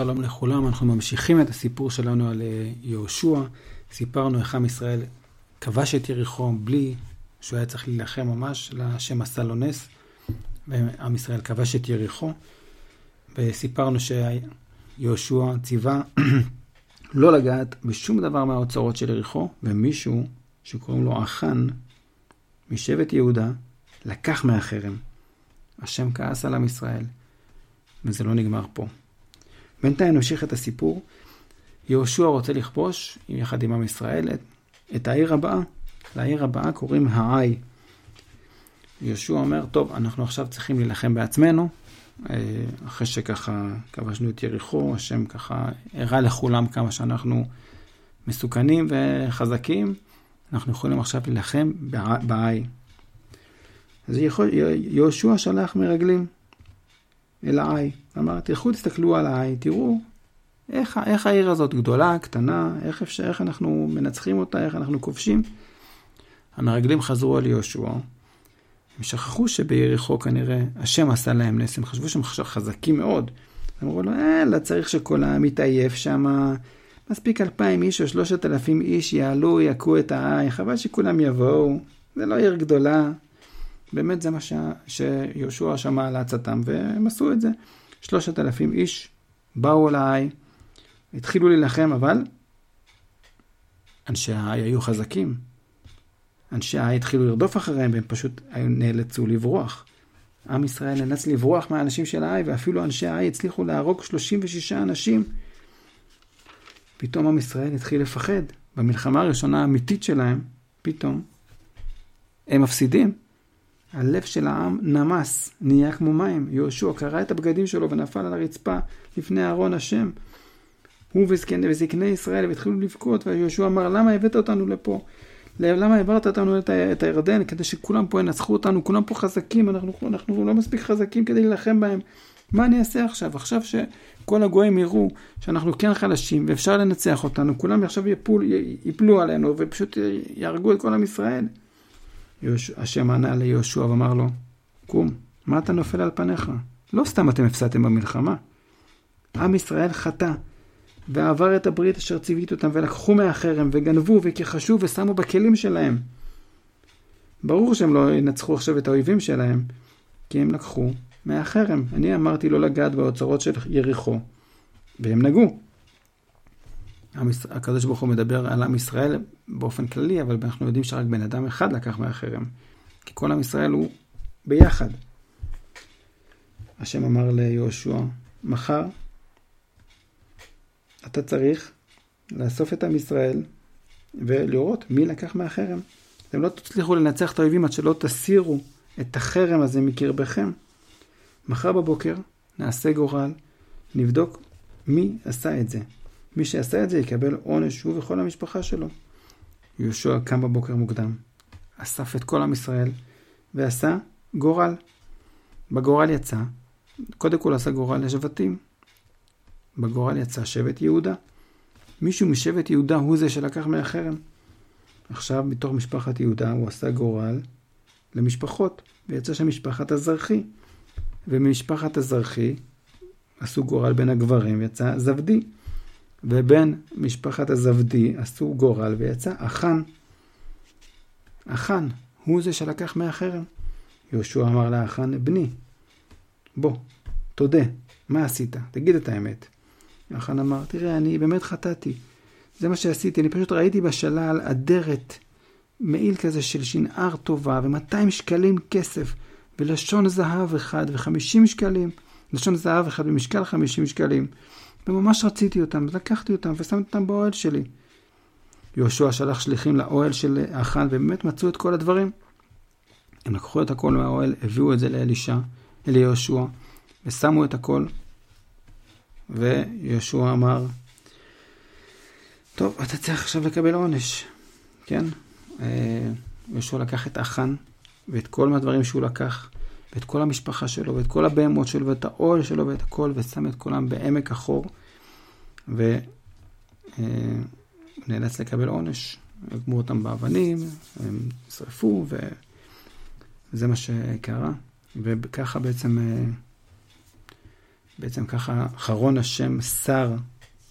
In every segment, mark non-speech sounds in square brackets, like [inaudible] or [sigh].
שלום לכולם, אנחנו ממשיכים את הסיפור שלנו על אה, יהושע. סיפרנו איך עם ישראל כבש את יריחו בלי שהוא היה צריך להילחם ממש, להשם עשה לו נס, ועם ישראל כבש את יריחו. וסיפרנו שיהושע ציווה [clears throat] לא לגעת בשום דבר מהאוצרות של יריחו, ומישהו שקוראים לו אחן משבט יהודה לקח מהחרם. השם כעס על עם ישראל, וזה לא נגמר פה. בינתיים נמשיך את הסיפור. יהושע רוצה לכבוש, יחד עם עם ישראל, את, את העיר הבאה. לעיר הבאה קוראים העי. יהושע אומר, טוב, אנחנו עכשיו צריכים להילחם בעצמנו. אה, אחרי שככה כבשנו את יריחו, השם ככה הראה לכולם כמה שאנחנו מסוכנים וחזקים, אנחנו יכולים עכשיו להילחם בעי. אז יהושע שלח מרגלים אל העי. אמר, תלכו תסתכלו על העי, תראו איך, איך העיר הזאת גדולה, קטנה, איך, אפשר, איך אנחנו מנצחים אותה, איך אנחנו כובשים. המרגלים חזרו על יהושע, הם שכחו שביריחו כנראה השם עשה להם נס, הם חשבו שהם חזקים מאוד. אמרו לו, אלא צריך שכל העם יתעייף שם, מספיק אלפיים איש או שלושת אלפים איש יעלו, יכו את העי, חבל שכולם יבואו, זה לא עיר גדולה. באמת זה מה ש... שיהושע שמע על עצתם, והם עשו את זה. שלושת אלפים איש באו אליי, התחילו להילחם, אבל אנשי האי היו חזקים. אנשי האי התחילו לרדוף אחריהם, והם פשוט נאלצו לברוח. עם ישראל נאלץ לברוח מהאנשים של האי, ואפילו אנשי האי הצליחו להרוג 36 אנשים. פתאום עם ישראל התחיל לפחד. במלחמה הראשונה האמיתית שלהם, פתאום, הם מפסידים. הלב של העם נמס, נהיה כמו מים. יהושע קרע את הבגדים שלו ונפל על הרצפה לפני ארון השם. הוא וזקני, ישראל והתחילו לבכות, ויהושע אמר, למה הבאת אותנו לפה? למה העברת אותנו את הירדן? כדי שכולם פה ינצחו אותנו, כולם פה חזקים, אנחנו, אנחנו לא מספיק חזקים כדי להילחם בהם. מה אני אעשה עכשיו? עכשיו שכל הגויים יראו שאנחנו כן חלשים ואפשר לנצח אותנו, כולם עכשיו יפול, יפלו עלינו ופשוט יהרגו את כל עם ישראל. השם ענה ליהושע ואמר לו, קום, מה אתה נופל על פניך? לא סתם אתם הפסדתם במלחמה. עם ישראל חטא, ועבר את הברית אשר ציווית אותם, ולקחו מהחרם, וגנבו, וכחשו, ושמו בכלים שלהם. ברור שהם לא ינצחו עכשיו את האויבים שלהם, כי הם לקחו מהחרם. אני אמרתי לא לגעת באוצרות של יריחו, והם נגעו. הקדוש ברוך הוא מדבר על עם ישראל באופן כללי, אבל אנחנו יודעים שרק בן אדם אחד לקח מהחרם. כי כל עם ישראל הוא ביחד. השם אמר ליהושע, מחר אתה צריך לאסוף את עם ישראל ולראות מי לקח מהחרם. אתם לא תצליחו לנצח את האויבים עד שלא תסירו את החרם הזה מקרבכם. מחר בבוקר נעשה גורל, נבדוק מי עשה את זה. מי שעשה את זה יקבל עונש הוא וכל המשפחה שלו. יהושע קם בבוקר מוקדם, אסף את כל עם ישראל ועשה גורל. בגורל יצא, קודם כל עשה גורל לשבטים. בגורל יצא שבט יהודה. מישהו משבט יהודה הוא זה שלקח מהחרם. עכשיו, בתור משפחת יהודה, הוא עשה גורל למשפחות, ויצא שם משפחת הזרחי. וממשפחת הזרחי עשו גורל בין הגברים, ויצא זבדי. ובין משפחת הזבדי עשו גורל ויצא אחן. אחן, הוא זה שלקח מהחרם. יהושע אמר לאחן, בני, בוא, תודה, מה עשית? תגיד את האמת. אחן אמר, תראה, אני באמת חטאתי. זה מה שעשיתי, אני פשוט ראיתי בשלל אדרת, מעיל כזה של שנער טובה, ו-200 שקלים כסף, ולשון זהב אחד, ו-50 שקלים, לשון זהב אחד במשקל 50 שקלים. וממש רציתי אותם, אז לקחתי אותם ושמתי אותם באוהל שלי. יהושע שלח שליחים לאוהל של האחן, ובאמת מצאו את כל הדברים. הם לקחו את הכל מהאוהל, הביאו את זה לאלישע, אל יהושע, ושמו את הכל. ויהושע אמר, טוב, אתה צריך עכשיו לקבל עונש, כן? אה, יהושע לקח את האחן, ואת כל מהדברים שהוא לקח, ואת כל המשפחה שלו, ואת כל הבהמות שלו, ואת האוהל שלו, ואת הכל, ושם את כולם בעמק החור, ונאלץ אה, לקבל עונש. הגמו אותם באבנים, הם נשרפו, וזה מה שקרה. וככה בעצם אה, בעצם ככה חרון השם שר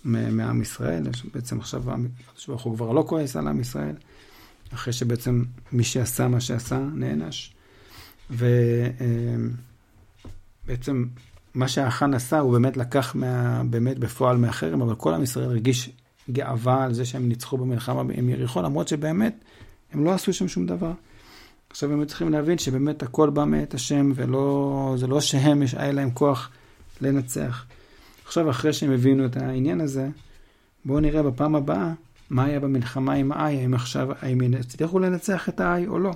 מעם ישראל, בעצם עכשיו הקדוש ברוך הוא כבר לא כועס על עם ישראל, אחרי שבעצם מי שעשה מה שעשה נענש. ובעצם מה שהאחן עשה, הוא באמת לקח מה, באמת בפועל מהחרם, אבל כל עם ישראל הרגיש גאווה על זה שהם ניצחו במלחמה עם יריחו, למרות שבאמת הם לא עשו שם שום דבר. עכשיו הם צריכים להבין שבאמת הכל בא מאת השם, וזה לא שהם, היה להם כוח לנצח. עכשיו, אחרי שהם הבינו את העניין הזה, בואו נראה בפעם הבאה מה היה במלחמה עם האי, האם עכשיו, האם יצליחו לנצח את האי או לא.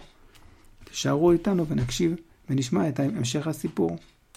תישארו איתנו ונקשיב ונשמע את המשך הסיפור.